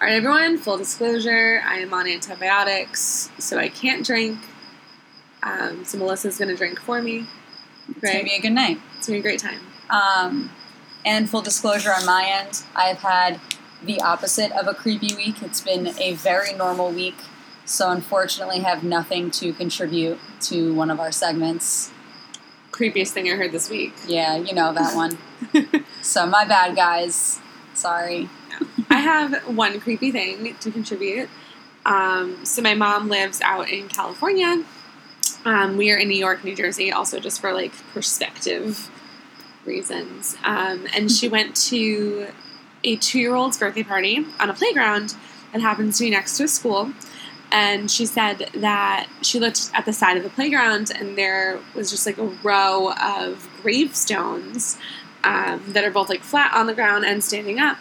All right, everyone, full disclosure I am on antibiotics, so I can't drink. Um, so Melissa's going to drink for me. It's gonna be a good night. It's going to be a great time. Um, and full disclosure on my end, I've had the opposite of a creepy week. It's been a very normal week, so unfortunately, have nothing to contribute to one of our segments. Creepiest thing I heard this week. Yeah, you know that one. so my bad, guys. Sorry. I have one creepy thing to contribute. Um, so my mom lives out in California. Um, we are in New York, New Jersey, also just for like perspective reasons. Um, and she went to a two-year-old's birthday party on a playground that happens to be next to a school. And she said that she looked at the side of the playground and there was just like a row of gravestones um, that are both like flat on the ground and standing up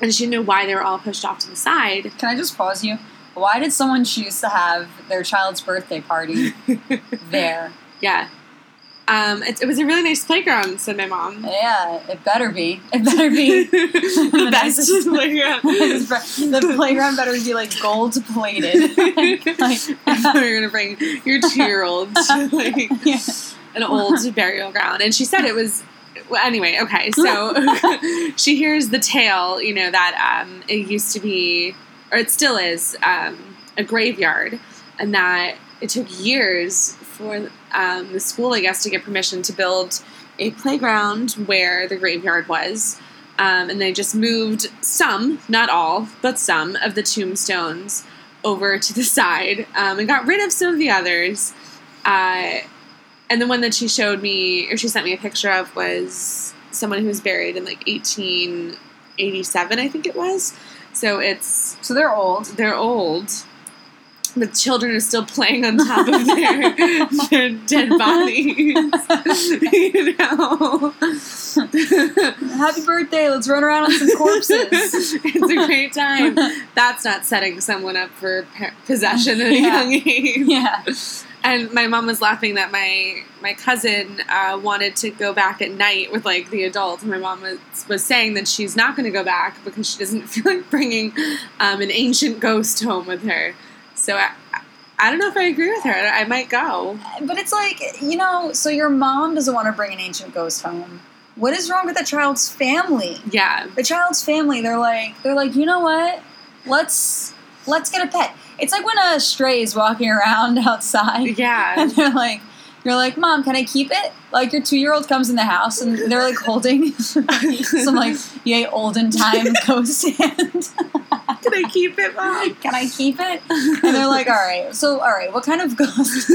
and she knew why they were all pushed off to the side. Can I just pause you? Why did someone choose to have their child's birthday party there? Yeah. Um, it, it was a really nice playground, said my mom. Yeah, it better be. It better be. the best nicest- playground. the playground better be like gold plated. like, I thought you were gonna bring your two-year-old to like yeah. an old burial ground, and she said it was. Well, anyway, okay, so she hears the tale, you know, that um, it used to be, or it still is, um, a graveyard, and that it took years for um, the school, I guess, to get permission to build a playground where the graveyard was. Um, and they just moved some, not all, but some of the tombstones over to the side um, and got rid of some of the others. Uh, and the one that she showed me, or she sent me a picture of, was someone who was buried in like 1887, I think it was. So it's So they're old. they're old. The children are still playing on top of their, their dead bodies. you know? Happy birthday! Let's run around on some corpses. it's a great time. That's not setting someone up for possession at a Yeah. young age. yeah. And my mom was laughing that my my cousin uh, wanted to go back at night with like the adults. My mom was, was saying that she's not going to go back because she doesn't feel like bringing um, an ancient ghost home with her. So I, I don't know if I agree with her. I might go. But it's like, you know, so your mom doesn't want to bring an ancient ghost home. What is wrong with the child's family? Yeah, The child's family, they're like, they're like, you know what? Let's let's get a pet. It's like when a stray is walking around outside, yeah. and they're like, you're like, mom, can I keep it? Like your two year old comes in the house and they're like holding some like yay olden time ghost hand. Can I keep it, mom? Can I keep it? And they're like, all right. So, all right, what kind of ghost?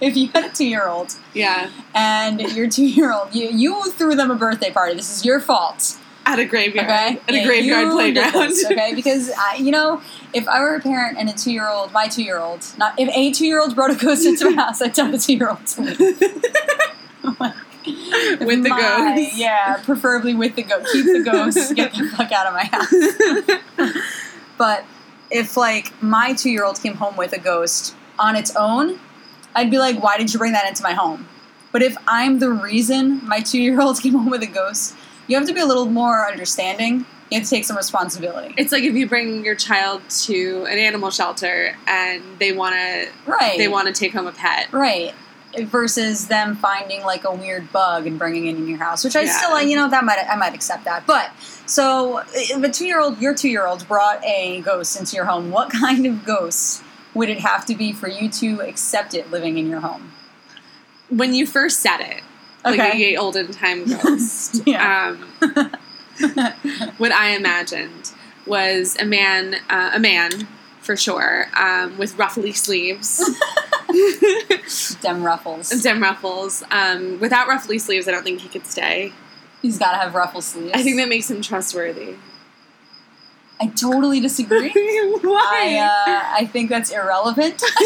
if you had a two year old yeah, and your two year old, you, you threw them a birthday party. This is your fault. At a graveyard. Okay? At Yeah, a graveyard playground. this, okay? Because, I, you know, if I were a parent and a two year old, my two year old, not if a two year old brought a ghost into my house, I'd tell the two year old to leave. With the my- ghost. Yeah, preferably with the ghost. Keep the ghost. Get the fuck out of my house. But if like my two year old came home with a ghost on its own, I'd be like, why did you bring that into my home? But if I'm the reason my two year old came home with a ghost, you have to be a little more understanding. You have to take some responsibility. It's like if you bring your child to an animal shelter and they want to Right. they want to take home a pet. Right. Versus them finding like a weird bug and bringing it in your house, which I Yeah. still, you know, that might I might accept that. But so if a two year old, your two year old brought a ghost into your home, what kind of ghost would it have to be for you to accept it living in your home? When you first said it, like a Okay. olden time ghost. Yeah. Um, what I imagined was a man, uh, a man for sure, um, with ruffly sleeves, Dem ruffles. dim ruffles. Um, without ruffly sleeves, I don't think he could stay. He's got to have ruffle sleeves. I think that makes him trustworthy. I totally disagree. Why? I uh, I think that's irrelevant.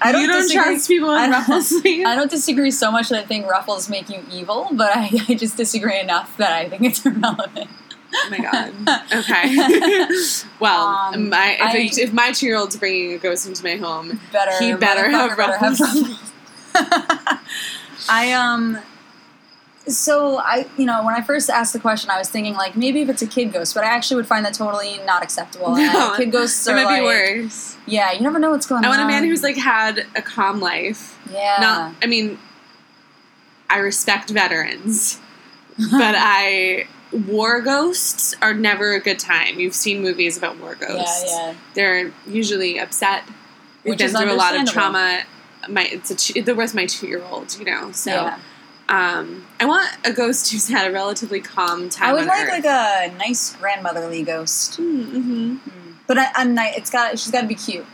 I don't, you don't disagree. trust people I with sleeves. I don't disagree so much that I think ruffles make you evil, but I, I just disagree enough that I think it's irrelevant. Oh my god. Okay. well, Um, my if, I- if my two year old's bringing a ghost into my home, Better, He better have motherfucker better have ruffles. ruffles. I um, So I, you know, when I first asked the question, I was thinking like maybe if it's a kid ghost, but I actually would find that totally not acceptable. No, kid ghosts are It might like, be worse. yeah, you never know what's going on. I on. want a man who's like had a calm life. yeah, Not, I mean, I respect veterans, but I war ghosts are never a good time. You've seen movies about war ghosts. yeah. yeah. They're usually upset. They've Which been through a lot of trauma. My it's a there was my two year old, you know. So yeah. Um, I want a ghost who's had a relatively calm time. I would like Earth. like a nice grandmotherly ghost, Mm-hmm. but I, I'm It's got she's got to be cute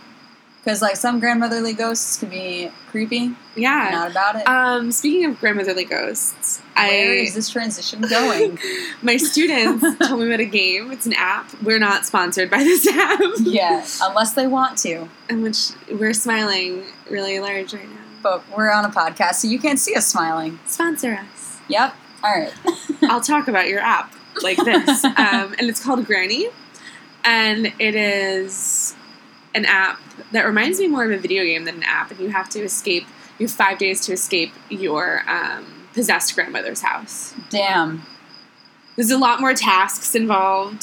because like some grandmotherly ghosts can be creepy. Yeah. Not about it. Um, speaking of grandmotherly ghosts, Where I is this transition going? my students told me about a game. It's an app. We're not sponsored by this app. yeah, unless they want to. In which we're smiling really large right now. But we're on a podcast, so you can't see us smiling. Sponsor us. Yep. All right. I'll talk about your app like this. Um, and it's called Granny. And it is an app that reminds me more of a video game than an app. And you have to escape, you have five days to escape your um, possessed grandmother's house. Damn. There's a lot more tasks involved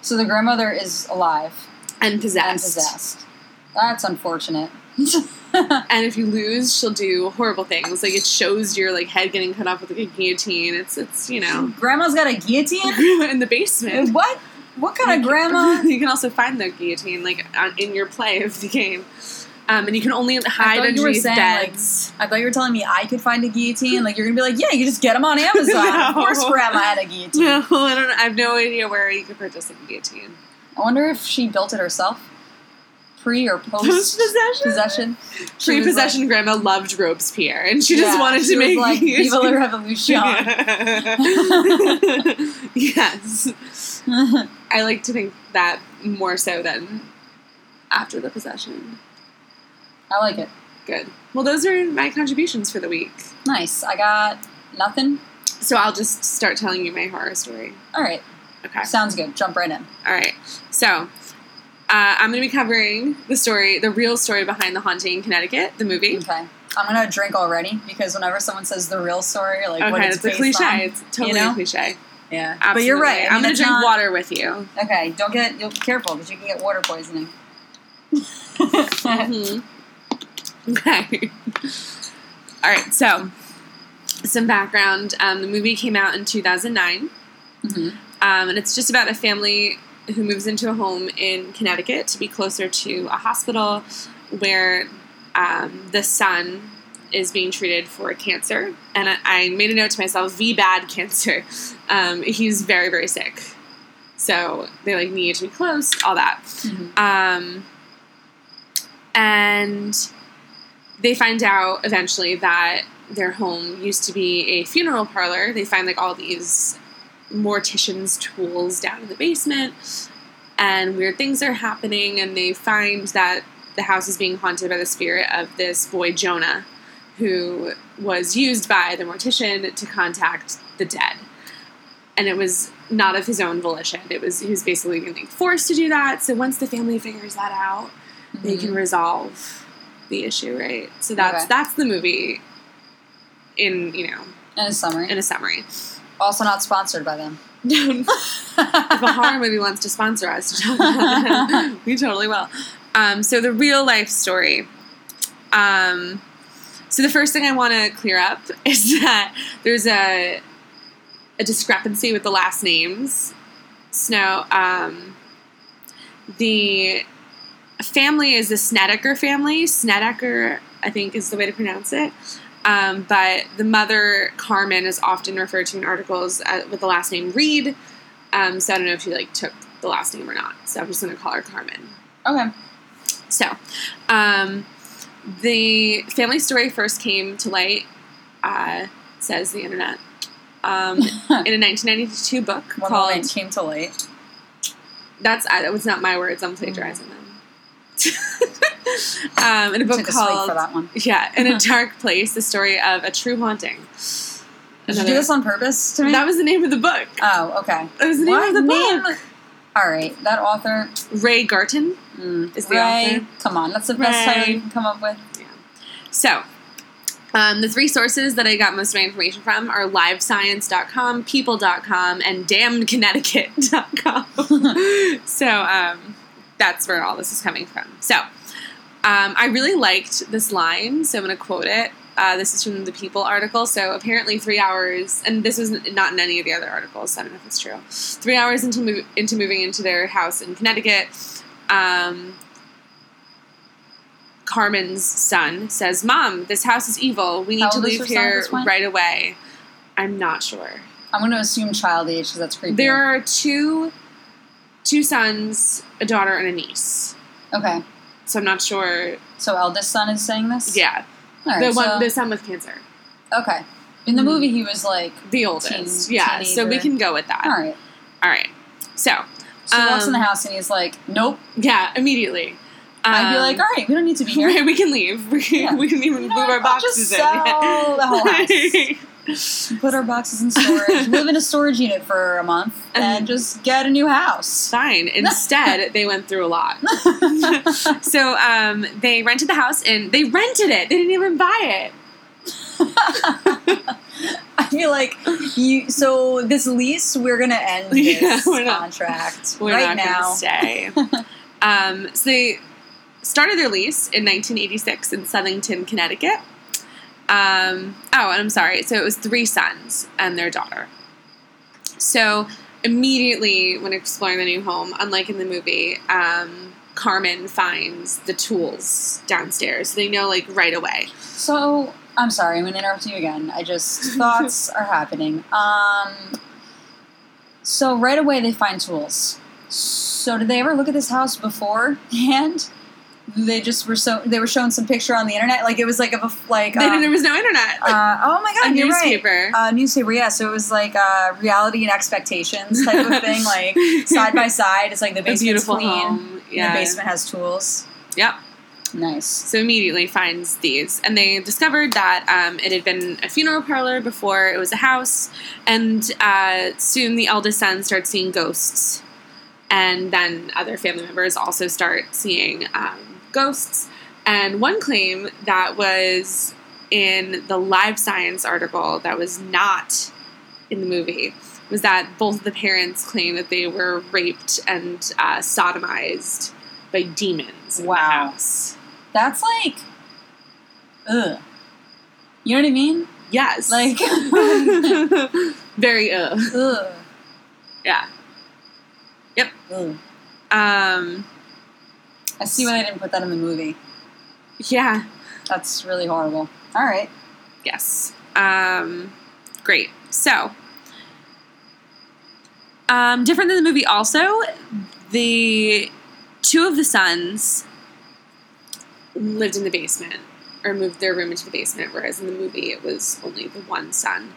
So the grandmother is alive and and possessed. possessed. That's unfortunate. And if you lose, she'll do horrible things. Like it shows your like head getting cut off with like a guillotine. It's it's you know Grandma's got a guillotine. in the basement. what? What kind of grandma? you can also find the guillotine like on, in your play of the game, um, and you can only hide thought you were underneath saying, like, beds. I thought you were telling me I could find a guillotine. Like you're gonna be like, yeah, you just get them on Amazon. Of course, grandma had a guillotine. no, I don't. I have no idea where you could purchase a guillotine. I wonder if she built it herself, pre or post Post-possession? possession. Pre-possession grandma loved Robespierre, and she like- just Yeah, wanted to make like. Viva la Revolution. yes, I like to think that more so than after the possession. I like it. Good. Well, those are my contributions for the week. Nice. I got nothing. So I'll just start telling you my horror story. All right. Okay. Sounds good. Jump right in. All right. So uh, I'm going to be covering the story, the real story behind The Haunting in Connecticut, the movie. Okay. I'm gonna drink already because whenever someone says the real story, like what Okay, it's it's a cliche. on- It's totally know? a cliche. yeah. Absolutely. But you're right. I I'm mean, gonna drink not- water with you. Okay. Don't get. You'll be careful because you can get water poisoning. Mhm. Okay. All right. So, some background. Um, the movie came out in 2009, Mhm. um, and it's just about a family who moves into a home in Connecticut to be closer to a hospital where um, the son is being treated for cancer. And I, I made a note to myself: V bad cancer. Um, he's very very sick. So they like need to be close, all that. Mhm. Um, and they find out eventually that their home used to be a funeral parlor. They find like all these mortician's tools down in the basement, and weird things are happening. And they find that the house is being haunted by the spirit of this boy Jonah, who was used by the mortician to contact the dead. And it was not of his own volition. It was he was basically being forced to do that. So once the family figures that out, they Mhm. can resolve the issue, right? So that's Okay. that's the movie in you know In a summary. in a summary. Also not sponsored by them. if a horror movie wants to sponsor us, we totally will. Um, so the real life story. Um, so the first thing I want to clear up is that there's a a discrepancy with the last names. Snow. Um, the family is the Snedeker family. Snedeker, I think, is the way to pronounce it. Um, but the mother, Carmen, is often referred to in articles uh, with the last name Reed. Um, so I don't know if she like took the last name or not. So I'm just going to call her Carmen. Okay. So, um, the family story first came to light, uh, says the internet, um, in a 1992 book One called. came to Light." That's that was not my words. I'm plagiarizing them. um, in a book Took us wait called for that one. Yeah, in a dark place, the story of a true haunting. Did you do this on purpose to me? That was the name of the book. oh, okay. That was the name What of the name? book. All right, that author. Ray Garton. Mm, Is the Ray, author? Come on, that's the best Ray. title you can come up with. Yeah. So, Um, the three sources that I got most of my information from are livescience.com, people.com, and damnedconnecticut.com. so um, that's where all this is coming from. So um, I really liked this line, so I'm going to quote it. Uh, this is from the People article. So apparently, three hours, and this was not in any of the other articles. So I don't know if it's true. Three hours into move, into moving into their house in Connecticut, um, Carmen's son says, "Mom, this house is evil. We need How to leave her son at here right away." I'm not sure. I'm going to assume child age because that's creepy. There are two two sons, a daughter, and a niece. okay. So I'm not sure. So eldest son is saying this. Yeah, right, the one, so- the son with cancer, okay. In the Mhm. movie, he was like, the oldest. Teen- yeah, so we can go with that. all right. All right. So So he walks in the Um, house and he's like, nope. yeah, immediately. I'd be Um, like, all right, we don't need to be here. Right, we can leave. We, Yeah. we can even You know move our I'll just boxes sell the whole house. Put our boxes in storage, live in a storage unit for a month, And- just get a new house. Fine. Instead, they went through a lot. So um, they rented the house and they rented it. They didn't even buy it. I feel like you. So this lease, we're gonna end this Yeah, we're not- contract We're right not now. going to stay. um, so they started their lease in 1986 in Southington, Connecticut. Um, oh, and I'm sorry. So it was three sons and their daughter. So immediately, when exploring the new home, unlike in the movie, um, Carmen finds the tools downstairs. They know like right away. So I'm sorry, I'm gonna interrupt you again. I just thoughts are happening. Um, so right away they find tools. So did they ever look at this house beforehand? They just were so they were showing some picture on the internet, like it was like of a like Then uh, there was no internet. uh, oh my god, a you're newspaper. right. Uh, newspaper, yeah. So it was like uh, reality and expectations type of thing, like side by side. It's like the basement's clean, home. Yeah. the basement has tools. Yep. Nice. So immediately finds these, and they discovered that um, it had been a funeral parlor before it was a house, and uh, soon the eldest son starts seeing ghosts, and then other family members also start seeing um, ghosts. And one claim that was in the Live Science article that was not in the movie was that both of the parents claim that they were raped and uh, sodomized by demons Wow. That's like, ugh. You know what I mean? Yes. Like, very uh. ugh. Yeah. ugh. Um I see why they didn't put that in the movie. yeah. That's really horrible. All right. Yes. Um great. So um different than the movie also, the two of the sons lived in the basement or moved their room into the basement, whereas in the movie it was only the one son.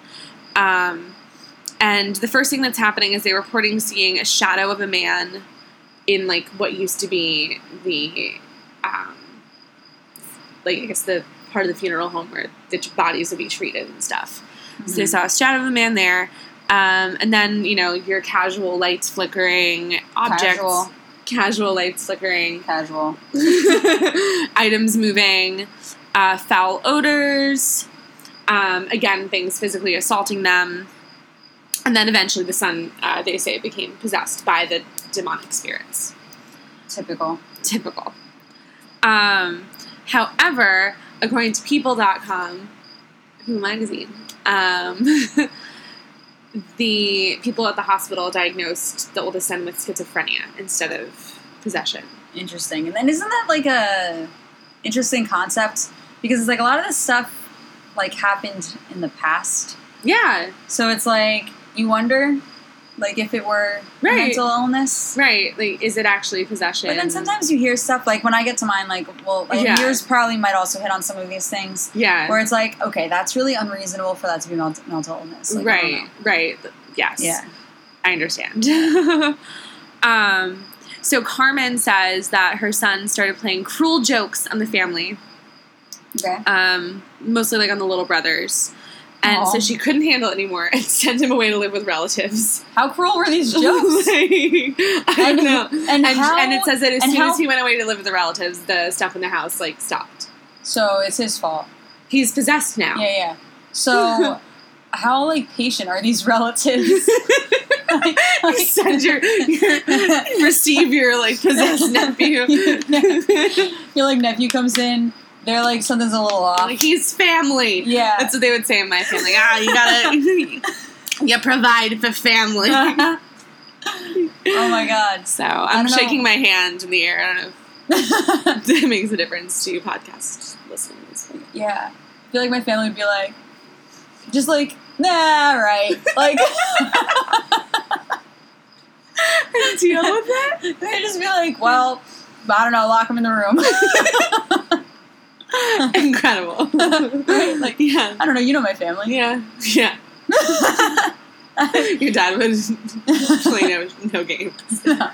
Um, and the first thing that's happening is they're reporting seeing a shadow of a man in like what used to be the, um, like I guess the part of the funeral home where the bodies would be treated and stuff. So they saw a shadow of a man there. Um, and then, you know, your casual lights flickering, objects, Casual. casual lights flickering, Casual. items moving, uh, foul odors, um, again, things physically assaulting them. And then eventually the son, uh, they say, became possessed by the demonic spirits. Typical. Typical. Um, however, according to People.com, Who magazine, um, the people at the hospital diagnosed the oldest son with schizophrenia instead of possession. Interesting. And then isn't that like a interesting concept? Because it's like a lot of this stuff like happened in the past. Yeah, So it's like you wonder like if it were Right. mental illness. right. Like, is it actually possession? But then sometimes you hear stuff like when I get to mine, like, well, and Yeah. yours probably might also hit on some of these things yeah, where it's like, okay, that's really unreasonable for that to be mental, mental illness. Like, right, right. Yes, Yeah. I understand. um, so Carmen says that her son started playing cruel jokes on the family, Okay. um, mostly like on the little brothers. And Aw. so she couldn't handle it anymore and sent him away to live with relatives. How cruel were these jokes? Like, I don't know. and And, how- and it says that as soon how- as he went away to live with the relatives, the stuff in the house like stopped. so it's his fault. He's possessed now. Yeah, yeah. So, how like patient are these relatives? like, You send your, your receive your like possessed nephew. your like nephew comes in. They're like something's a little off. like he's family. yeah. That's what they would say in my family. Ah, you gotta you provide for family. oh my god. So I'm don't know. shaking my hand in the air. I don't know if that makes a difference to podcast listeners. yeah. I feel like my family would be like, just like, nah, right. Like, Deal with that? they'd just be like, well, I don't know, lock him in the room. Incredible. Right, like- yeah. I don't know, you know my family. Yeah. Yeah. Your dad was play no, no games. No.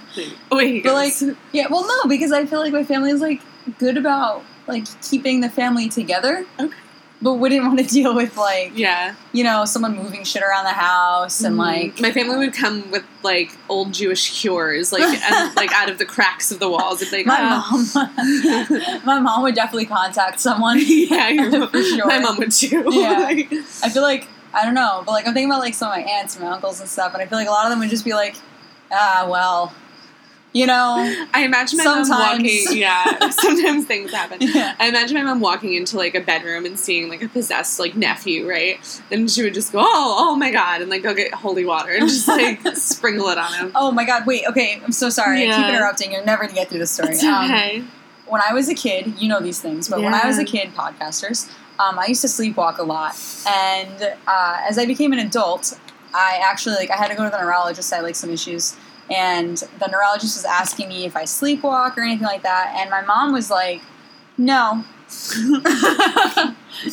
Oh, wait, But like, yeah, well, no, because I feel like my family is like good about like keeping the family together. Okay. But wouldn't want to deal with like yeah. you know someone moving shit around the house and Mhm. like my family would come with like old Jewish cures, like and, like out of the cracks of the walls. If they my "Ah." mom. my mom would definitely contact someone. yeah, your For sure. my mom would too. Yeah. Like, I feel like I don't know, but like I'm thinking about like some of my aunts and my uncles and stuff, and I feel like a lot of them would just be like, ah, well, you know, I imagine my mom Sometimes. walking. Yeah, sometimes things happen. yeah. I imagine my mom walking into like a bedroom and seeing like a possessed like nephew, right? Then she would just go, "Oh, oh my god!" and like go get holy water and just like sprinkle it on him. Oh my god, wait, okay, I'm so sorry. I keep interrupting. You're never gonna get through the story. It's Um, okay. when I was a kid, you know these things, but when I was a Yeah. kid, podcasters, um, I used to sleepwalk a lot. And uh, as I became an adult, I actually like I had to go to the neurologist. I had like some issues, and the neurologist was asking me if I sleepwalk or anything like that. And my mom was like, "No."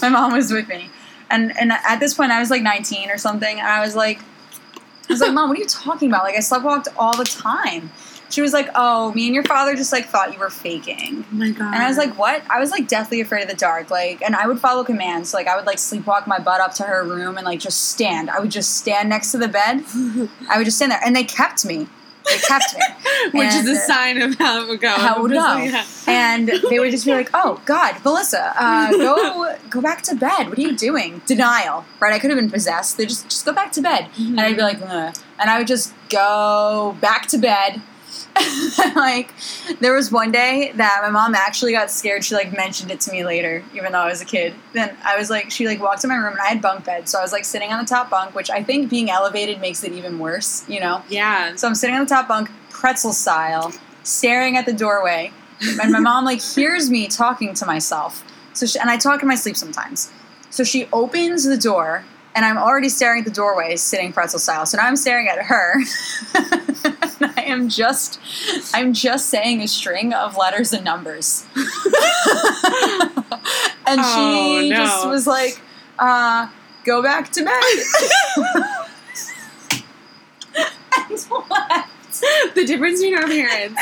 my mom was with me, and and at this point I was like 19 or something, and I was like, I was like, "Mom, what are you talking about? Like I sleepwalked all the time." She was like, "Oh, me and your father just like thought you were faking." Oh my god. And I was like, what? I was like deathly afraid of the dark. Like, and I would follow commands. Like, I would like sleepwalk my butt up to her room and like just stand. I would just stand next to the bed. I would just stand there. And they kept me. They kept me. which is a sign of how it would go. How it would go. Yeah. And they would just be like, oh, God, Melissa, uh, go go back to bed. What are you doing? Denial, right? I could have been possessed. They just, just go back to bed. And I'd be like, Ugh. and I would just go back to bed. like there was one day that my mom actually got scared. She like mentioned it to me later, even though I was a kid. Then I was like, she like walked in my room and I had bunk beds, so I was like sitting on the top bunk, which I think being elevated makes it even worse, you know. yeah. So I'm sitting on the top bunk, pretzel style, staring at the doorway, and my mom like hears me talking to myself. So she, and I talk in my sleep sometimes. So she opens the door, and I'm already staring at the doorway, sitting pretzel style. So now I'm staring at her. I am just, I'm just saying a string of letters and numbers. and Oh, she no. just was like, uh, "Go back to bed." and left. The difference between our parents.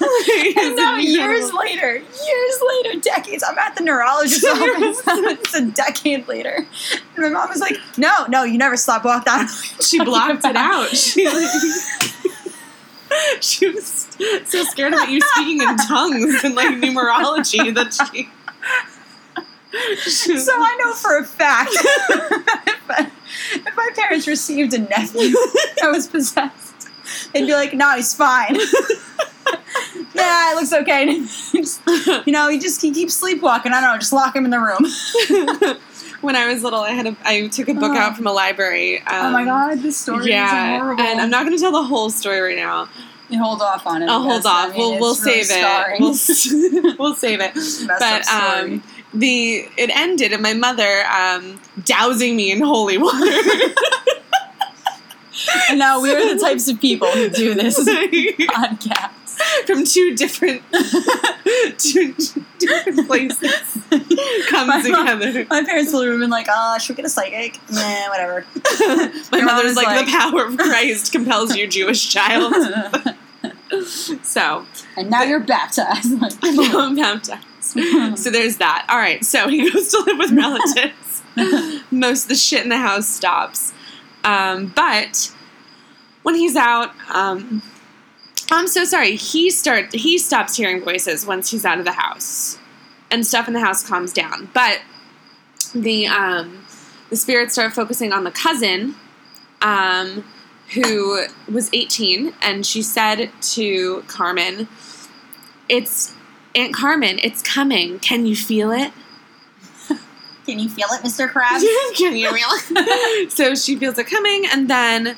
and now years later, years later, decades, I'm at the neurologist's office. it's a decade later. And my mom was like, no, no, you never slept walked out. she blocked it out. She, like, she was so scared about you speaking in tongues and like numerology that she. she So I know for a fact if, I- if my parents received a nephew that was possessed, they'd be like, no, he's fine. yeah, it looks okay. you know, he just he keeps sleepwalking. I don't know, just lock him in the room. when I was little, I had a I took a book Oh. out from a library. Um, oh my god, this story Yeah, is horrible. and I'm not going to tell the whole story right now. You hold off on it. I'll hold off. I mean, we'll we'll really save scarring. it. We'll, we'll save it. But um, the it ended, and my mother um, dousing me in holy water. And now we're the types of people who do this podcast. from two different two different places come My mom- together. My parents would have been like, uh, should we get a psychic? Nah, whatever. My mother's mom like, the power of Christ compels you, Jewish child. so and now you're baptized. I'm baptized. So there's that. All right. So he goes to live with relatives. Most of the shit in the house stops. Um, but when he's out, um, I'm so sorry. He start he stops hearing voices once he's out of the house, and stuff in the house calms down. But the um, the spirits start focusing on the cousin, um, who was 18, and she said to Carmen, "It's Aunt Carmen. It's coming. Can you feel it? Can you feel it, Mr. Krabs? Can you feel it?" so she feels it coming, and then.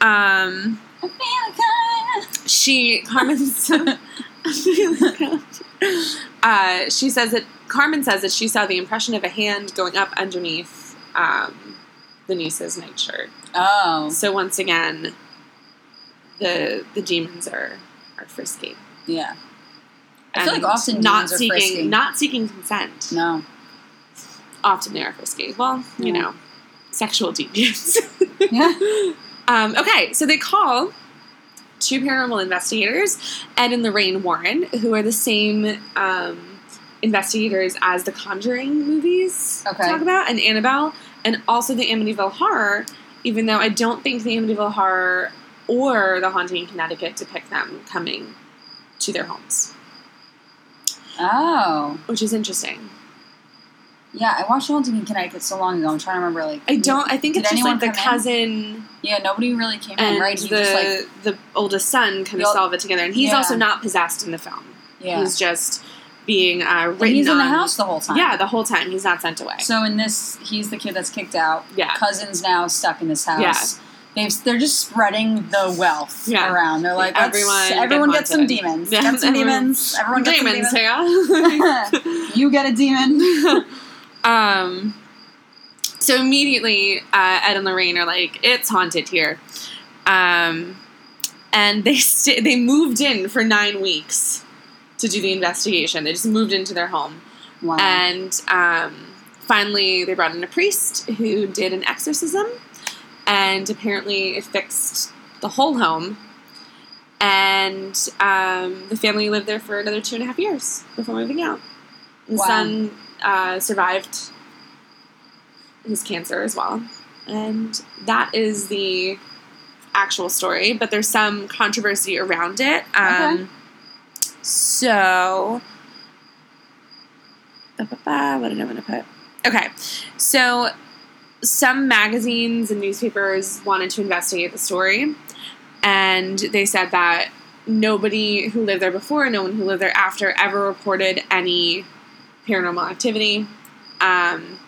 Um, I feel it she Carmen's uh, she says that Carmen says that she saw the impression of a hand going up underneath um, the niece's nightshirt. Oh, So once again, the the demons are are frisky. yeah. I feel like often not demons are seeking frisky. not seeking consent. No. Often they are frisky. Well, you Yeah. know, sexual deviants. Yeah. Um, okay, so they call two paranormal investigators, Ed and Lorraine Warren, who are the same um, investigators as the Conjuring movies Okay. talk about, and Annabelle, and also the Amityville Horror. Even though I don't think the Amityville Horror or the Haunting in Connecticut depict them coming to their homes, Oh. which is interesting. Yeah, I watched Haunting in Connecticut so long ago. I'm trying to remember, like. I don't. I think it's just like the come in? cousin Yeah, nobody really came in, right? He the just, like. the oldest son kind of solve it together, and he's Yeah. also not possessed in the film. Yeah. He's just being uh, And written he's in the house the whole time. Yeah, the whole time he's not sent away. So in this, he's the kid that's kicked out. Yeah. Cousin's now stuck in this house. Yeah. They've, they're just spreading the wealth Yeah. around. They're like, Everyone get everyone get some demons. Yeah, Get some everyone- demons. Everyone get Demons some demons. you get a demon. um, so immediately, uh, Ed and Lorraine are like, "It's haunted here," um, and they st- they moved in for nine weeks to do the investigation. They just moved into their home. Wow. And um, finally, they brought in a priest who did an exorcism, and apparently it fixed the whole home. And um, the family lived there for another two and a half years before moving out. The Wow. son uh, survived his cancer as well. And that is the actual story, but there's some controversy around it. Um, So, Ba-ba-ba, what did I want to put? Okay, so some magazines and newspapers wanted to investigate the story, and they said that nobody who lived there before, no one who lived there after, ever reported any paranormal activity. Um,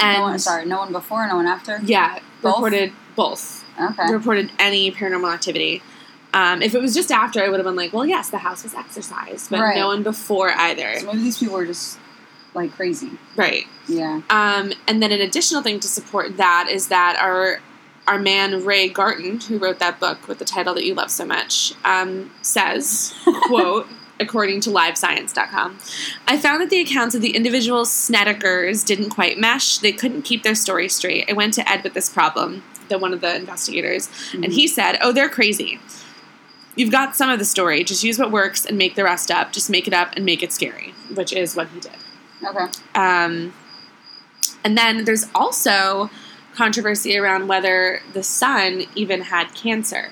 and no one, sorry, no one before, no one after. yeah, Both? reported both Okay. reported any paranormal activity. Um, if it was just after, I would have been like, well, yes, the house was exorcised, but Right. no one before either. So maybe these people were just like crazy. Right. Yeah. Um, and then an additional thing to support that is that our our man Ray Garton, who wrote that book with the title that you love so much, um, says, quote, according to livescience.com, I found that the accounts of the individual Snedekers didn't quite mesh. They couldn't keep their story straight. I went to Ed with this problem, the one of the investigators, and he said, Oh, they're crazy. You've got some of the story. Just use what works and make the rest up. Just make it up and make it scary, which is what he did. Okay. Um, and then there's also controversy around whether the son even had cancer.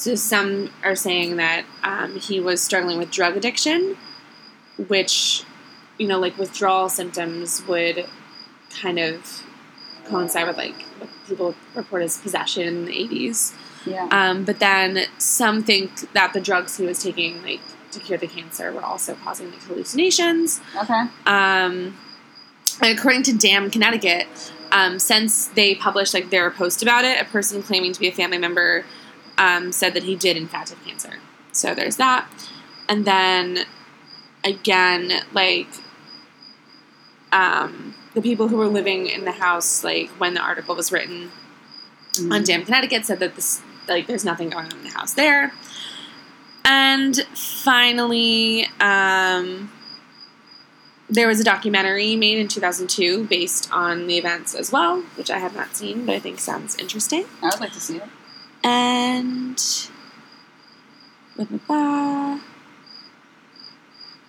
So some are saying that um, he was struggling with drug addiction, which, you know, like withdrawal symptoms would kind of coincide with like what people report as possession in the 80s. Yeah. Um, but then some think that the drugs he was taking, like to cure the cancer, were also causing like hallucinations. Okay. Um, and according to Damned Connecticut, um, since they published like their post about it, a person claiming to be a family member um, said that he did in fact have cancer. So there's that. And then again, like um, the people who were living in the house, like when the article was written on Damned Connecticut, said that this like there's nothing going on in the house there. And finally, um, there was a documentary made in 2002 based on the events as well, which I have not seen, but I think sounds interesting. I would like to see it. And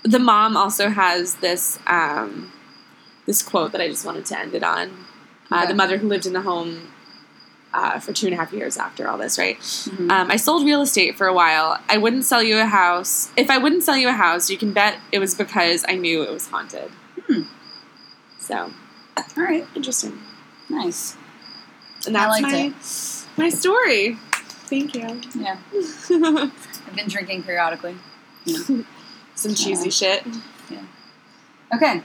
the mom also has this um, this quote that I just wanted to end it on. Uh, Okay. The mother who lived in the home uh, for two and a half years after all this, right? Mhm. Um, I sold real estate for a while. I wouldn't sell you a house. If I wouldn't sell you a house, you can bet it was because I knew it was haunted. Hmm. So All right. Interesting. Nice. And I that's liked my it. My story. Thank you. Yeah. I've been drinking periodically. Yeah. Some cheesy shit. Yeah. Okay.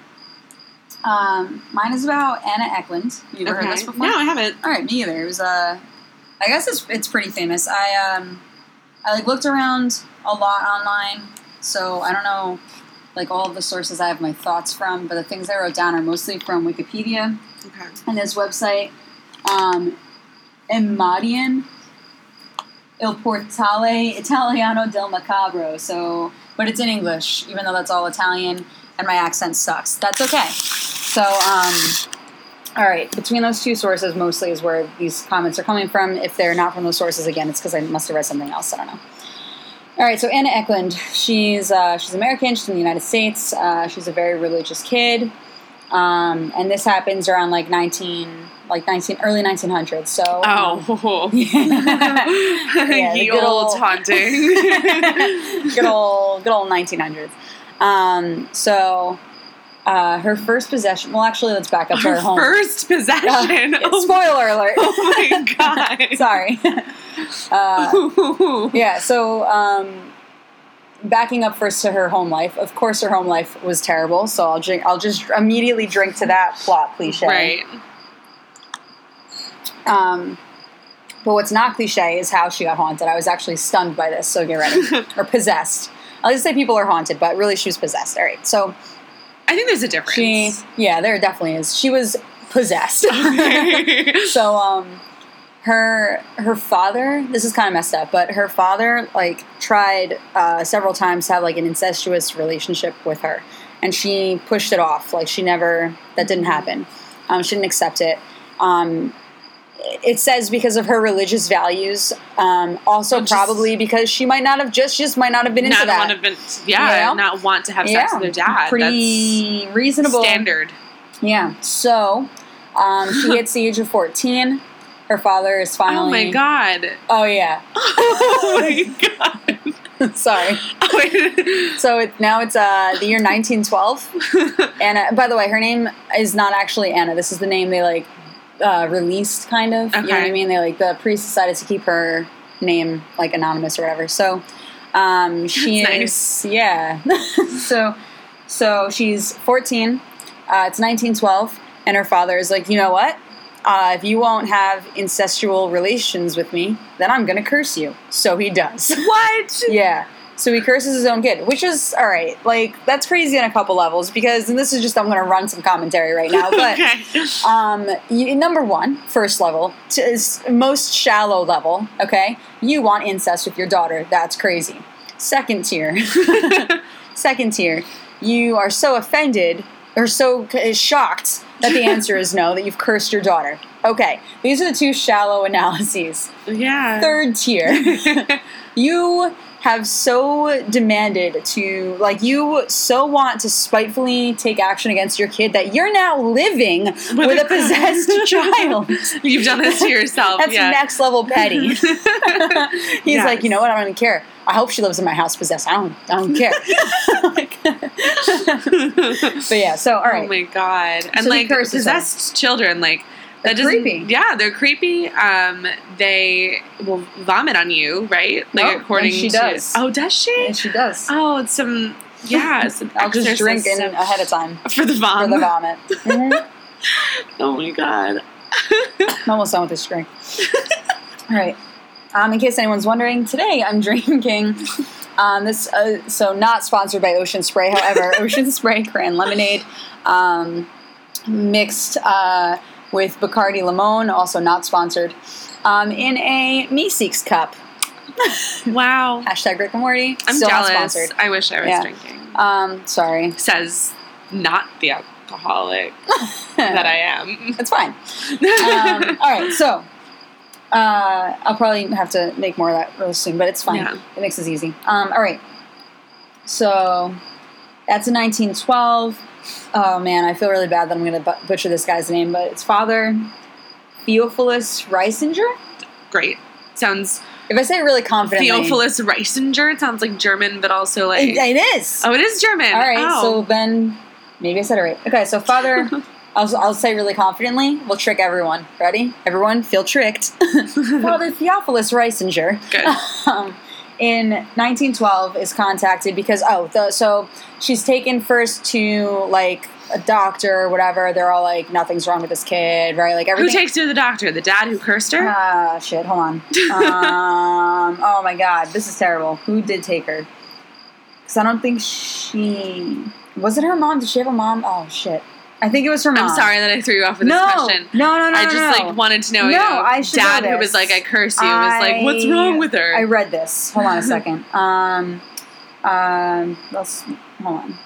Um, mine is about Anna Ecklund. You ever heard this before? No, I haven't. All right, me either. It was uh, I guess it's it's pretty famous. I um, I like looked around a lot online, so I don't know like all of the sources I have my thoughts from, but the things I wrote down are mostly from Wikipedia Okay. and this website, um, Emadion Il Portale Italiano del Macabro. So, but it's in English, even though that's all Italian, and my accent sucks. That's okay. So, um, all right, between those two sources, mostly is where these comments are coming from. If they're not from those sources, again, it's because I must have read something else. I don't know. All right, so Anna Ecklund, she's uh, she's American. She's in the United States. Uh, she's a very religious kid, um, and this happens around like nineteen, like nineteen early nineteen hundreds. So um, Oh. Yeah, the good old old- taunting. good old good old 1900s. Um, so uh, her first possession. Well, actually, let's back up to her Our home. first possession. Uh, oh, spoiler alert. oh my god. Sorry. uh, yeah. So um, backing up first to her home life. Of course, her home life was terrible. So I'll drink. I'll just immediately drink to that plot cliche. right. Um, but what's not cliche is how she got haunted. I was actually stunned by this, so get ready. or possessed. I'll just say people are haunted, but really she was possessed. All right, so I think there's a difference. she, yeah, there definitely is. She was possessed. so, um, her her father. This is kind of messed up, but her father like tried uh, several times to have like an incestuous relationship with her, and she pushed it off. Like she never. That didn't happen. Um, she didn't accept it. Um, it says because of her religious values. Um, also, Oh, just- probably because she might not have just just might not have been into not that. to been, yeah, You know? not want to have sex with their dad. Pretty That's reasonable. standard. Yeah. So, um, she hits the age of 14. Her father is finally. Oh my god. Oh, yeah. Oh my god. Sorry. So it, now it's uh, the year 1912. Anna, by the way, her name is not actually Anna. This is the name they like uh, released, kind of. You know what I mean? They like the priest decided to keep her name like anonymous or whatever. So um, she That's is, yeah. so so she's 14. Uh, it's 1912, and her father is like, you know what? Uh, if you won't have incestual relations with me, then I'm gonna curse you. So he does. what? Yeah. So he curses his own kid, which is all right. Like that's crazy on a couple levels because, and this is just I'm going to run some commentary right now. But okay. um, you, number one, first level, is most shallow level. Okay, you want incest with your daughter. That's crazy. Second tier, second tier, you are so offended or so c- shocked that the answer is no that you've cursed your daughter. Okay, these are the two shallow analyses. yeah. Third tier you have so demanded to like you so want to spitefully take action against your kid that you're now living with, a possessed child You've done this to yourself. that's yeah. next level petty he's Yes. like you know what i don't even care i hope she lives in my house possessed i don't i don't care but yeah so all Oh my god! And So like possessed children, like that doesn't- creepy. Yeah, they're creepy. Um, they will vomit on you, right? Like according and she to does. oh, does she? and she does Oh, it's some yeah, some i'll just drink in ahead of time for the for the vomit Mhm. Oh my god! I'm almost done with this drink. All right. Um, in case anyone's wondering, today I'm drinking um, this. Uh, so not sponsored by Ocean Spray, however, Ocean Spray Cran Lemonade, um, mixed uh, with Bacardi Limon, also not sponsored, um, in a Meeseeks cup. Wow, Hashtag Rick and Morty. I'm still jealous. not sponsored. I wish I was Yeah. drinking. Um, sorry. Says not the alcoholic that I am. It's fine. um, all right, so uh, I'll probably have to make more of that real soon, but it's fine. Yeah. It makes it easy. Um, all right, so that's a 1912. Oh man, I feel really bad that I'm going to butcher this guy's name, but it's Father Theophilus Riesinger. Great. Sounds If I say it really confidently, Theophilus Riesinger. It sounds like German, but also like It, it is. oh, it is German. All right, Oh. so then maybe I said it right. Okay, so Father I'll, I'll say really confidently, we'll trick everyone. Ready? Everyone, feel tricked. Father Theophilus Riesinger Good. um, in 1912 is contacted because oh the, so she's taken first to like a doctor or whatever. They're all like nothing's wrong with this kid right? Like everything Who takes her to the doctor? The dad who cursed her? ah shit. Hold on. Um, oh my god. This is terrible. Who did take her? Because i don't think she was it her mom? Did she have a mom? Oh shit i think it was her mom I'm sorry that I threw you off with no, this question. no no no I just no. like wanted to know. No, you know, I should know dad who was like, "I curse you," was like, "What's wrong with her?" I read this. Hold on a second. Um, um, let's hold on.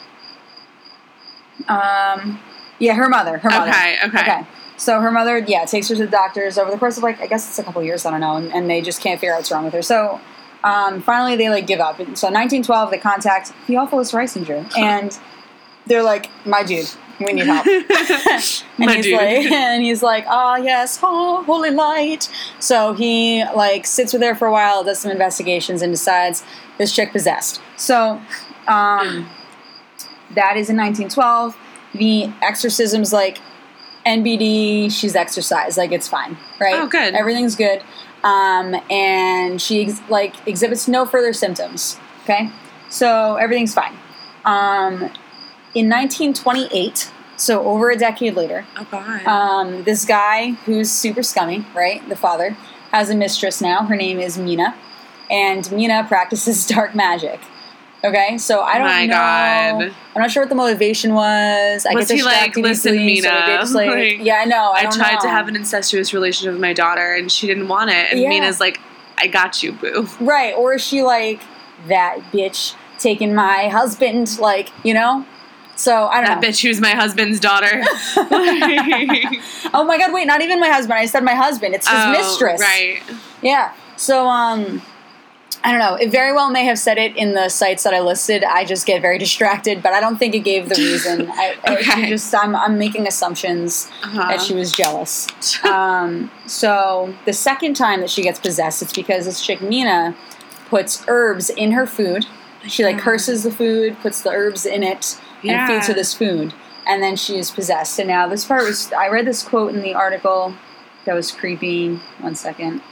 Um, yeah, her mother. Her mother. Okay, okay. Okay. So her mother, yeah, takes her to the doctors over the course of like I guess it's a couple years. I don't know, and, and they just can't figure out what's wrong with her. So um, finally, they like give up. So 1912, they contact Theophilus Riesinger, and they're like, "My dude, we need help." and he's like, and he's like, ah, yes, oh, holy light. So he like sits with her for a while, does some investigations, and decides this chick possessed. So um, that is in 1912. The exorcism's like NBD. She's exorcised, like it's fine, right? Oh, good. Everything's good. Um, and she ex- like exhibits no further symptoms. Okay, so everything's fine. Um, in 1928, so over a decade later, oh God. um, this guy who's super scummy, right? The father has a mistress now. Her name is Mina, and Mina practices dark magic. Okay, so I don't My know. God. I'm not sure what the motivation was. I Was get he like, "Listen, easily, so Mina," they just, like, like, yeah, I know. I, tried to have an incestuous relationship with my daughter, and she didn't want it. And Yeah. Mina's like, "I got you, boo." right, or is she like that bitch taking my husband? Like you know. So I don't know. That know. bitch who's my husband's daughter. Oh my god, wait, not even my husband. I said my husband. It's his Oh, mistress. Right. Yeah. So um I don't know. It very well may have said it in the sites that I listed. I just get very distracted, but I don't think it gave the reason. I, I- Okay. just I'm I'm making assumptions Uh-huh. that she was jealous. um, so the second time that she gets possessed, it's because this chick Mina puts herbs in her food. She like curses the food, puts the herbs in it, and feeds her Yeah. this food, and then she is possessed. And now this part was I read this quote in the article that was creepy. One second.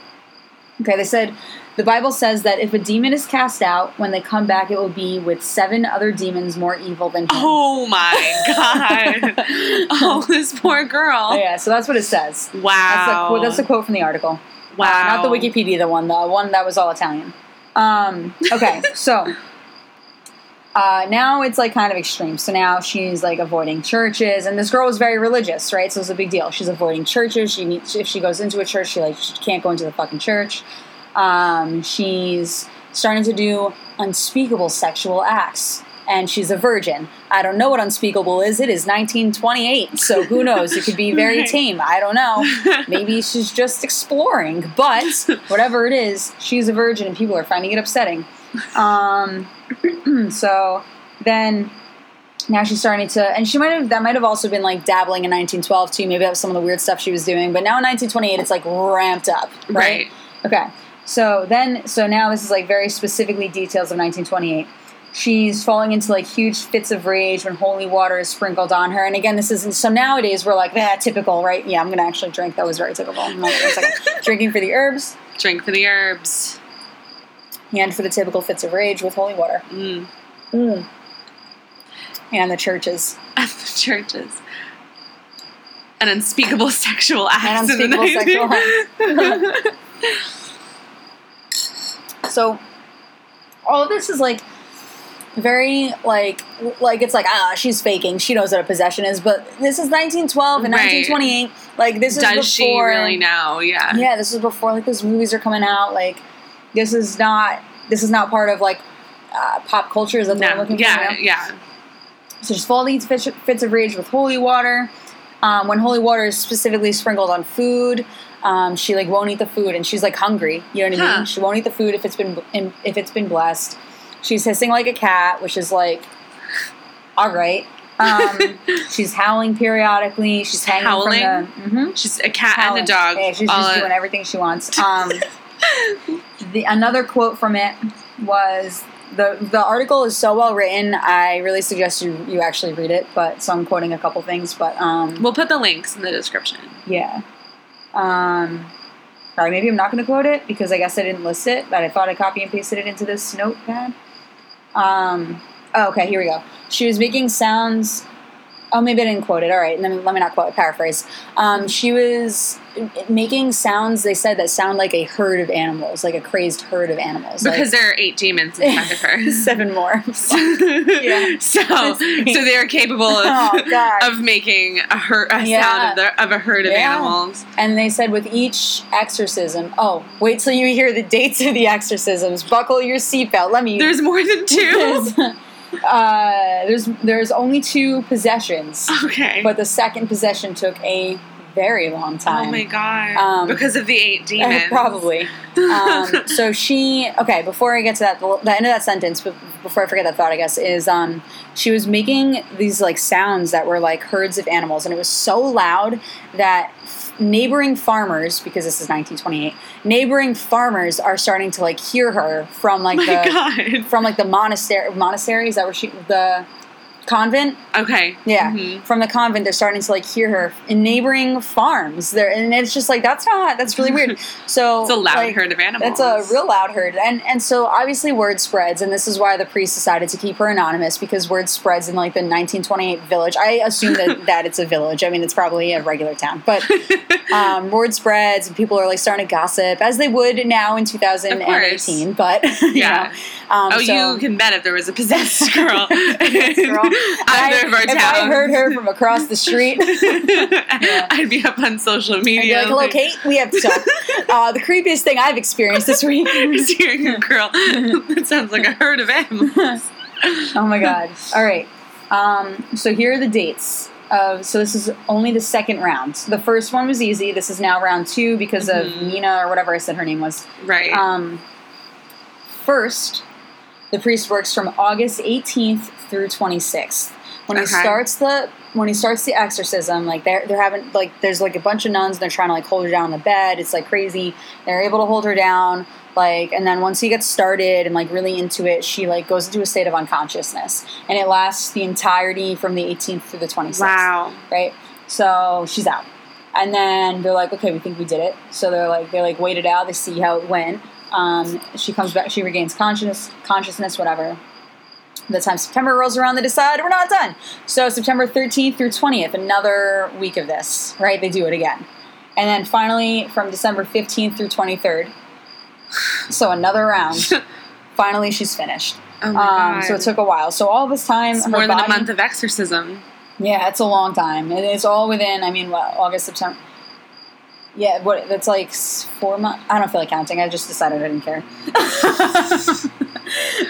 Okay, they said the Bible says that if a demon is cast out, when they come back, it will be with seven other demons more evil than him. Oh my god! oh, this poor girl. Yeah, so that's what it says. Wow. That's the, quote- that's the quote from the article. wow. Uh, not the Wikipedia, the one, the one that was all Italian. Um, okay, so uh, now it's like kind of extreme. So now she's like avoiding churches, and this girl was very religious, right? So it's a big deal. She's avoiding churches. She needs if she goes into a church, she like she can't go into the fucking church. Um, she's starting to do unspeakable sexual acts. And she's a virgin. I don't know what unspeakable is. It is 1928, so who knows? It could be very tame. I don't know. Maybe she's just exploring, but whatever it is, she's a virgin and people are finding it upsetting. Um, so then now she's starting to, and she might have, that might have also been like dabbling in 1912 too. Maybe that was some of the weird stuff she was doing, but now in 1928, it's like ramped up, right? Right. Okay. So then, so now this is like very specifically details of 1928. She's falling into like huge fits of rage when holy water is sprinkled on her. And again, this isn't so nowadays we're like, ah, typical, right? Yeah, I'm gonna actually drink. That was very typical. Drinking for the herbs Drink for the herbs. And for the typical fits of rage with holy water. Mm. Mm. And the churches. At the churches. An unspeakable sexual act. And the unspeakable 19 sexual So all of this is like very like like it's like ah she's faking she knows what a possession is but this is 1912 and Right. 1928 like this is Does before she really know? Yeah. yeah this is before like those movies are coming out like this is not this is not part of like uh, pop culture is that what I'm looking Yeah. for know? Yeah. So just falling into fits, fits of rage with holy water. Um, when holy water is specifically sprinkled on food, um, she like won't eat the food, and she's like hungry. You know what I mean? She won't eat the food if it's been if it's been blessed. She's hissing like a cat, which is like, all right. Um, she's howling periodically. She's hanging Howling? from the. mhm. She's a cat Howling. and a dog. Yeah, she's just doing everything she wants. Um, the another quote from it was the the article is so well written. I really suggest you you actually read it. But so I'm quoting a couple things. But um, We'll put the links in the description. yeah. Um, right, maybe I'm not going to quote it because I guess I didn't list it, but I thought I copy and pasted it into this notepad. Um, oh, okay, here we go. She was making sounds. Oh, maybe I didn't quote it. All right, let me, let me not quote it, paraphrase. Um, she was making sounds, they said, that sound like a herd of animals, like a crazed herd of animals. like- Because there are eight demons inside of her. seven more. yeah. So, so they are capable of, Oh, of making a, her- a Yeah. sound of, the, of a herd of Yeah. animals. And they said with each exorcism, oh, wait till you hear the dates of the exorcisms. Buckle your seatbelt. Let me. There's more than two. There's, uh, there's there's only two possessions, okay. but the second possession took a very long time. oh my god. Um, because of the eight demons. Probably. Um, so she okay. Before I get to that, the, the end of that sentence, but before I forget that thought, I guess is um, she was making these like sounds that were like herds of animals, and it was so loud that neighboring farmers, because this is 1928, neighboring farmers are starting to like hear her from like oh my the god. from like the monastery. Monastery is that where she the convent? Okay. Yeah, Mhm. from the convent, they're starting to like hear her in neighboring farms. There, and it's just like that's not that's really weird. So It's a loud like, herd of animals. That's a real loud herd, and and so obviously word spreads, and this is why the priest decided to keep her anonymous because word spreads in like the 1928 village. I assume that that it's a village. I mean, it's probably a regular town, but um, word spreads, and people are like starting to gossip as they would now in 2018. But you Yeah. know, um, Oh, so- you can bet if there was a possessed girl, Possessed girl. Either of our if I heard her from across the street, I'd be up on social I'd be media. like, "Hello, Kate. We have to talk." uh, the creepiest thing I've experienced this week. Just hearing a girl. that sounds like a herd of animals. oh my god! All right. Um, so here are the dates. Of, so this is only the second round. The first one was easy. This is now round two because of Mhm. Nina or whatever I said her name was. Right. Um, first, the priest works from August 18th through 26th. When he starts the when he starts the exorcism, like they're they're having like there's like a bunch of nuns and they're trying to like hold her down on the bed. It's like crazy. They're able to hold her down. Like and then once he gets started and like really into it, she like goes into a state of unconsciousness, and it lasts the entirety from the 18th through the 26th wow. right? So she's out. And then they're like, okay, we think we did it. So they're like, they like wait it out. They see how it went. Um, she comes back. She regains consciousness, consciousness, whatever. The time September rolls around, they decide we're not done. So September 13th through 20th, another week of this, right? They do it again. And then finally, from December 15th through 23rd, so another round. finally, she's finished. Oh my Um, god. so it took a while. So all this time, It's more than a month of exorcism. yeah, it's a long time. And it's all within, I mean, what, August, September. Yeah, what? That's like four months. I don't feel like counting. I just decided I didn't care.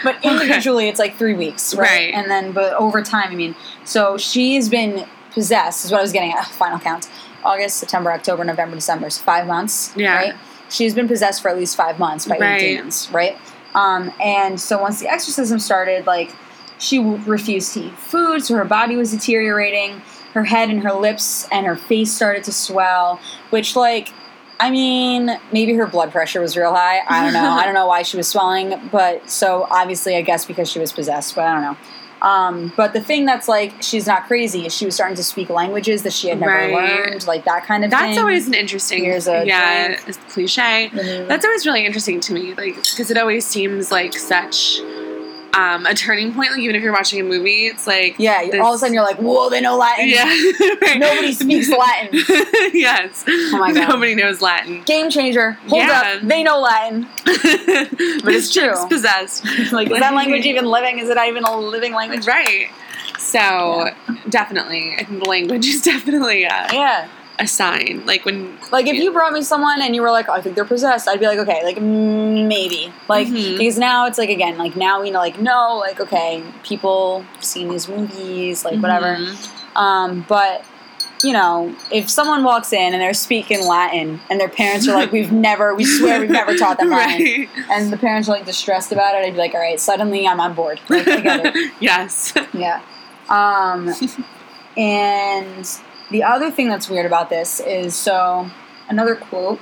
but individually, it's like three weeks, right? Right. And then, but over time, I mean, so she's been possessed. Is what I was getting at. Final count: August, September, October, November, December. So five months. Yeah. Right. She's been possessed for at least five months by Right. eight demons. Right. Um, and so once the exorcism started, like she w- refused to eat food, so her body was deteriorating. Her head and her lips and her face started to swell, which, like, I mean, maybe her blood pressure was real high. I don't know. I don't know why she was swelling, but so obviously, I guess because she was possessed, but I don't know. Um, but the thing that's like, she's not crazy is she was starting to speak languages that she had never Right. learned, like that kind of thing. That's thing. always an interesting. Here's a yeah, cliche. Mhm. That's always really interesting to me, like because it always seems like such um, a turning point. Like even if you're watching a movie, it's like yeah, this- all of a sudden you're like, whoa, they know Latin. yeah, right. Nobody speaks Latin. yes, Oh my God. nobody knows Latin, Game changer. Hold Yeah. up, they know Latin. but it's it's true. true. possessed. Like, is that language even living? Is it not even a living language? right? So definitely, I think the language is definitely a, Yeah. A sign. Like when Like if you brought me someone and you were like, oh, I think they're possessed, I'd be like, okay, like mm, maybe, like Mhm. because now it's like again, like now we know, like no, like okay, people seen these movies, like whatever. Mhm. Um, but you know, if someone walks in and they're speaking Latin and their parents are like, we've never, we swear we've never taught them Latin, right? and the parents are like distressed about it, I'd be like, all right, suddenly I'm on board. Like, I get it. yes. Yeah. Um, and the other thing that's weird about this is so another quote.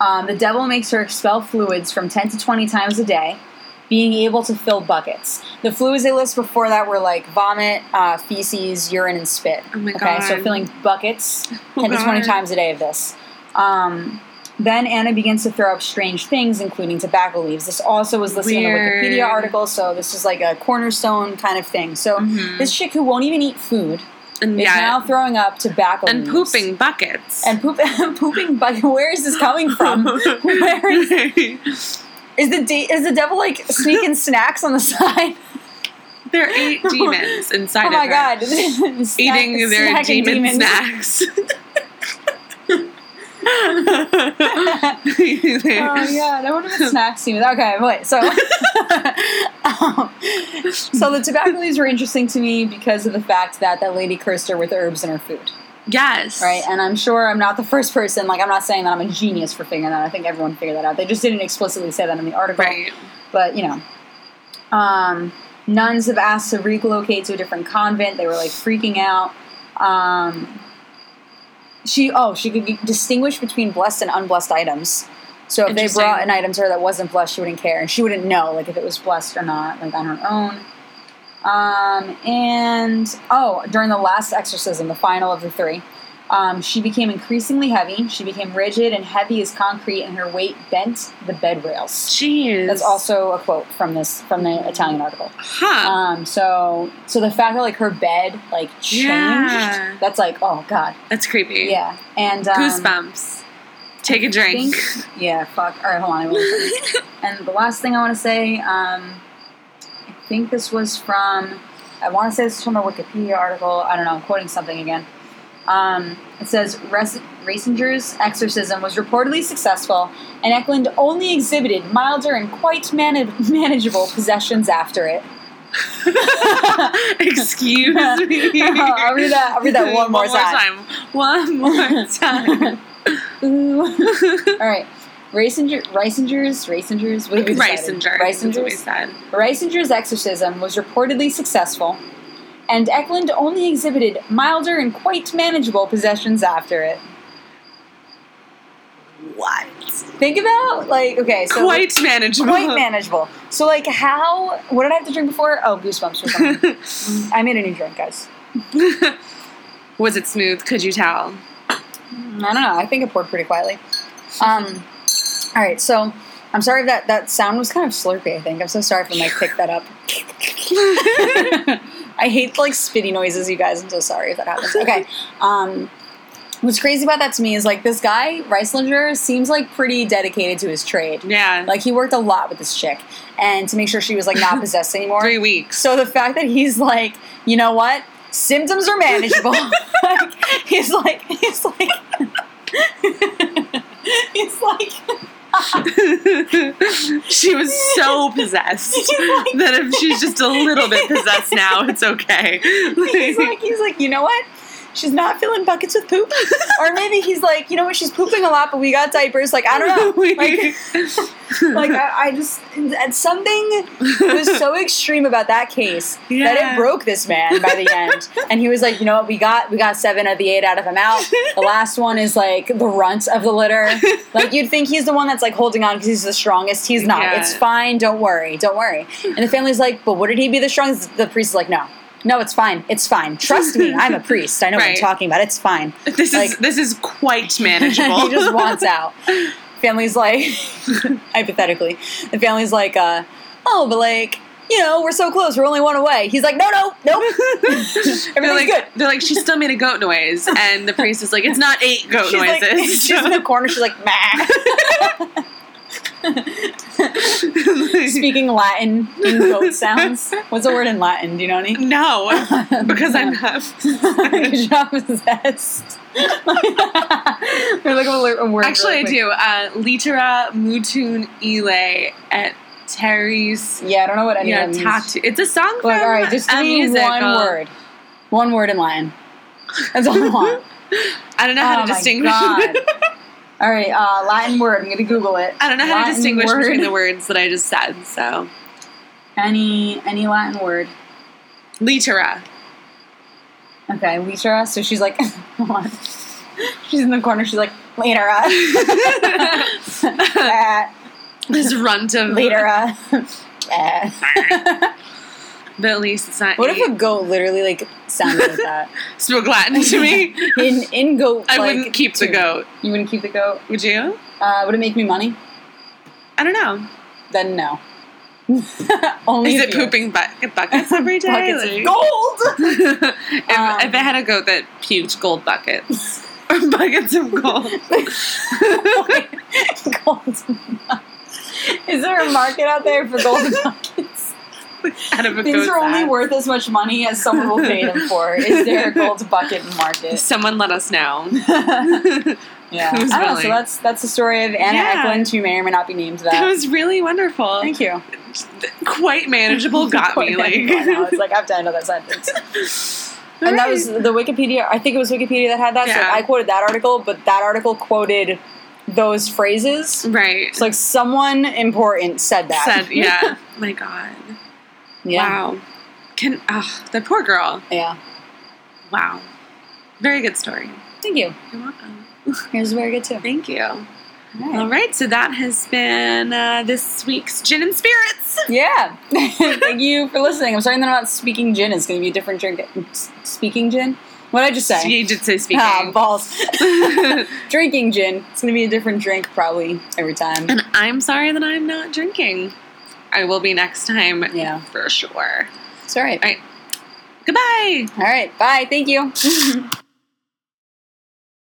Um, the devil makes her expel fluids from 10 to 20 times a day, being able to fill buckets. The fluids they list before that were like vomit, uh, feces, urine, and spit. Oh my Okay, so filling buckets Oh 10 to 20 God. times a day of this. Um, then Anna begins to throw up strange things, including tobacco leaves. This also was listed in the Weird. Wikipedia article, so this is like a cornerstone kind of thing. So Mhm. this chick who won't even eat food and is yeah, now throwing up tobacco and leaves. pooping buckets. And poop, pooping bucket. Where is this coming from? Where is, is the de- is the devil like sneaking snacks on the side? there are eight demons inside oh my god! Snack- Eating their demon demons. snacks. Oh god, I wonder what snacks seem. Okay, wait. So, um, so the tobacco leaves were interesting to me because of the fact that that lady cursed her with herbs in her food, yes. right? And I'm sure I'm not the first person. Like, I'm not saying that I'm a genius for figuring that. out. I think everyone figured that out. They just didn't explicitly say that in the article. Right. But you know, um, nuns have asked to relocate to a different convent. They were like freaking out. Um, she oh she could distinguish between blessed and unblessed items. So if they brought an item to her that wasn't blessed, she wouldn't care, and she wouldn't know like if it was blessed or not, like on her own. Um, and oh, during the last exorcism, the final of the three, um, she became increasingly heavy. She became rigid and heavy as concrete, and her weight bent the bed rails. Jeez. That's also a quote from this from the Italian article. Huh. Um, so so the fact that like her bed like changed, Yeah. that's like oh god, That's creepy. yeah. And um, Goosebumps. Take a drink. think- yeah, fuck. All right, hold on. And the last thing I want to say, um, I think this was from. I want to say this is from a Wikipedia article. I don't know. I'm quoting something again. Um, it says Res- Racinger's exorcism was reportedly successful, and Ecklund only exhibited milder and quite man- manageable possessions after it. Excuse me. I'll read that. I'll read that one more time. One more time. All right. Riesinger's, Riesinger's, what did we decide? Riesinger. That's what we Riesinger's. Riesinger's exorcism was reportedly successful, and Ecklund only exhibited milder and quite manageable possessions after it. What? Think about like okay, so Quite manageable. quite manageable. So like how? What did I have to drink before? Oh, goosebumps or something. I made a new drink, guys. Was it smooth? Could you tell? I don't know. I think it poured pretty quietly. Um, all right, so I'm sorry if that that sound was kind of slurpy. I think I'm so sorry if I might pick that up. I hate like spitty noises, you guys. I'm so sorry if that happens. Okay. Um, what's crazy about that to me is like this guy Riesinger seems like pretty dedicated to his trade. Yeah. Like he worked a lot with this chick, and to make sure she was like not possessed anymore. three weeks. So the fact that he's like, you know what, symptoms are manageable. like, he's like, he's like, he's like, she was so possessed that if she's just a little bit possessed now, it's okay. he's like, he's like, you know what? She's not filling buckets with poop, or maybe he's like, you know what? She's pooping a lot, but we got diapers. Like I don't know. Like, like I, I just and something was so extreme about that case that it broke this man by the end. And he was like, you know what, we got we got seven of the eight out of him out. The last one is like the runt of the litter. Like you'd think he's the one that's like holding on because he's the strongest. He's not. Yeah. It's fine. Don't worry. Don't worry. And the family's like, but what did he be the strongest? The priest is like, no. No, it's fine. It's fine. Trust me. I'm a priest. I know what I'm talking about. It's fine. This Like- is this is quite manageable. he just wants out. Family's like, hypothetically, the family's like, uh, oh, but like, you know, we're so close. We're only one away. He's like, no, no, nope. they're Everything's like, good. they're like, she still made a goat noise, and the priest is like, it's not eight goat She's like, noises. she's in the corner. She's like, meh. Speaking Latin in goat sounds. What's the word in Latin? Do you know any? no, because I'm not. Good job, possessed. We're looking for a word. Actually, I really quick. do. Uh, litera mutun ile et teris. Yeah, I don't know what any Yeah, of tattoo. It's a song from Look, all right, just a give me one word. One word in Latin. That's all I want. I don't know how oh to distinguish. All right, uh, Latin word. I'm going to Google it. I don't know how Latin to distinguish word. between the words that I just said. So, Any any Latin word. litera. Okay, litera. So she's like, she's in the corner. She's like, litera. uh. uh, this runt of later, uh. uh. But at least it's not. What if a goat literally like sounded like that? spoke Latin to me? In in goat, I like, wouldn't keep the goat. You wouldn't keep the goat. Would you? Uh, would it make me money? I don't know. Then no. Only Is it you- pooping bu- buckets every day? buckets Like- gold? if, Um, if I had a goat that puked gold buckets. or buckets of gold. gold. Is there a market out there for gold buckets? out of a Things are only worth as much money as someone will pay them for. Is there a gold bucket market? Someone let us know. Yeah, Who's I don't know. willing? So that's that's the story of Anna Yeah. Ecklund, who may or may not be named that. That was really wonderful. Thank you. Quite manageable. Got me. Like, I. It's like I have to end that sentence. And that was the Wikipedia. I think it was Wikipedia that had that. So Yeah. like, I quoted that article, but that article quoted those phrases. right. It's like someone important said that. Said, yeah. My God. Yeah. Wow. Can oh, the poor girl. Yeah. Wow. Very good story. Thank you. You're welcome. It was very good too. Thank you. All All right. right, so that has been uh, this week's Gin and Spirits. Yeah. Thank you for listening. I'm sorry that I'm not speaking gin. It's going to be a different drink. Speaking gin? What did I just say? You did say speaking. Ah, balls. Drinking gin. It's going to be a different drink probably every time. and I'm sorry that I'm not drinking. I will be next time Yeah. for sure. It's all right. All right. Goodbye. All right. Bye. Thank you.